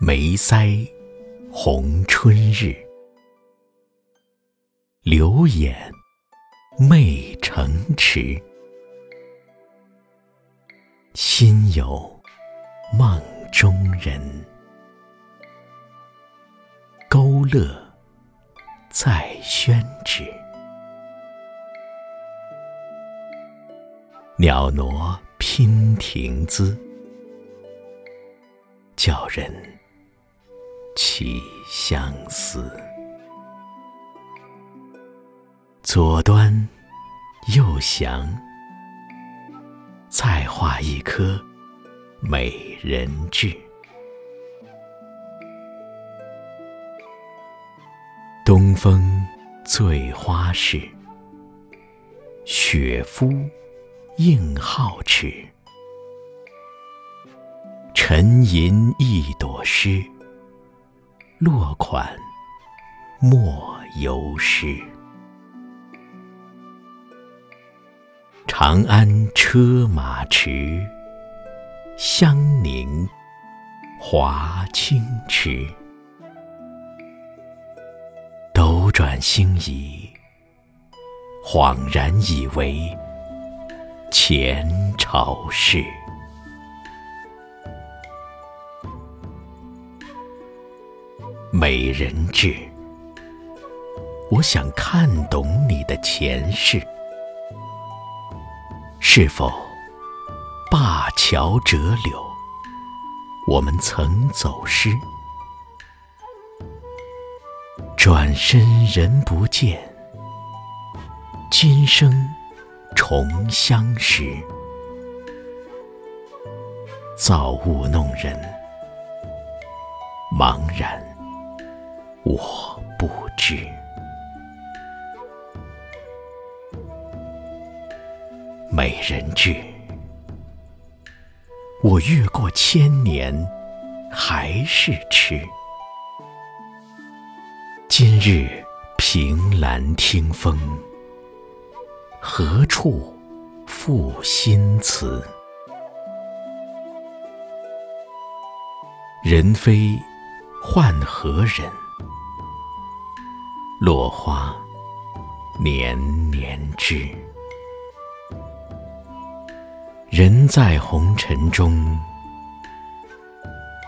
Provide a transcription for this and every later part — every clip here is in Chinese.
眉腮红春日，柳眼媚城池。心有梦中人，勾勒在宣纸。袅娜娉婷姿，叫人起相思。左端右翔。再画一颗美人痣。东风醉花市，雪肤映皓齿。沉吟一朵诗，落款莫由诗。长安车马驰，香凝华清池。斗转星移，恍然以为前朝事。美人痣，我想看懂你的前世。是否灞桥折柳，我们曾走失？转身人不见，今生重相识。造物弄人，茫然我不知。美人痣，我越过千年还是痴。今日凭栏听风，何处赋新词？人非换何人？落花年年知。人在红尘中，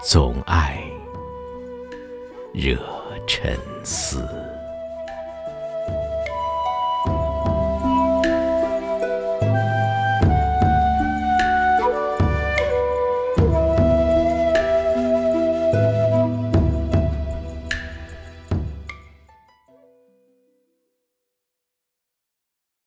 总爱惹尘思。